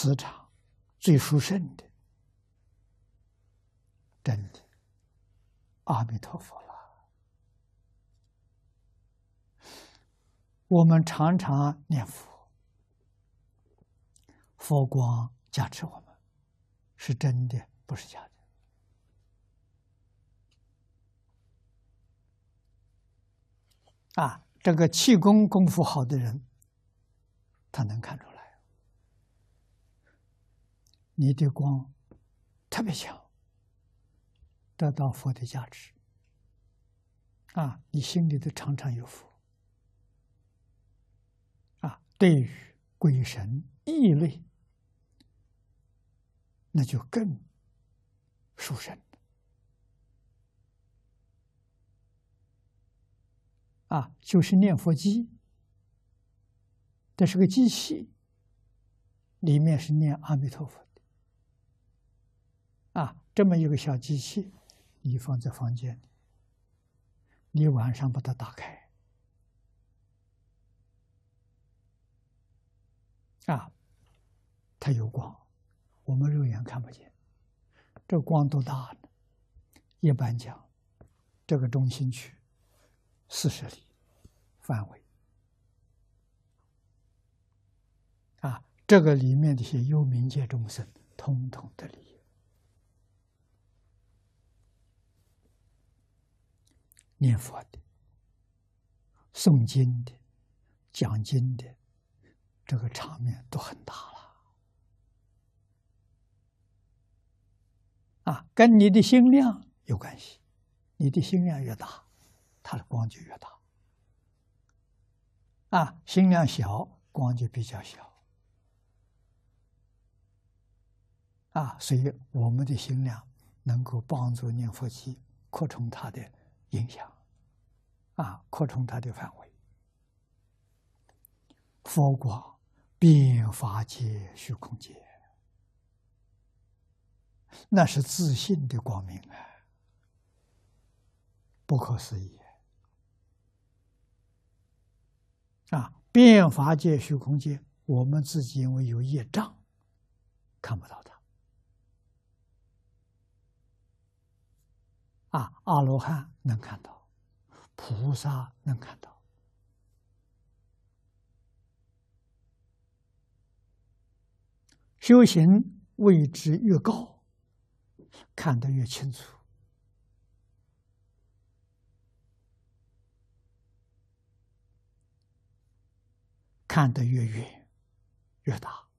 磁场最殊胜的，真的，阿弥陀佛了。我们常常念佛，佛光加持我们，是真的，不是假的。啊，这个气功功夫好的人，他能看出来，你的光特别强，得到佛的加持，啊，你心里头常常有佛，啊，对于鬼神异类，那就更殊胜。啊，就是念佛机，这是个机器，里面是念阿弥陀佛。啊，这么一个小机器，你放在房间里，你晚上把它打开，啊，它有光，我们肉眼看不见，这光多大呢？一般讲，这个中心区。四十里范围啊，这个里面的些幽冥界众生，通通的利念佛的、诵经的、讲经的，这个场面都很大了啊，跟你的心量有关系，你的心量越大。它的光就越大，啊，心量小，光就比较小，啊，所以我们的心量能够帮助念佛机扩充它的影响，啊，扩充它的范围。佛光遍法界虚空界，那是自信的光明啊，不可思议。啊，变法界、虚空界，我们自己因为有业障，看不到它。啊，阿罗汉能看到，菩萨能看到，修行位置越高，看得越清楚。看得越远越大。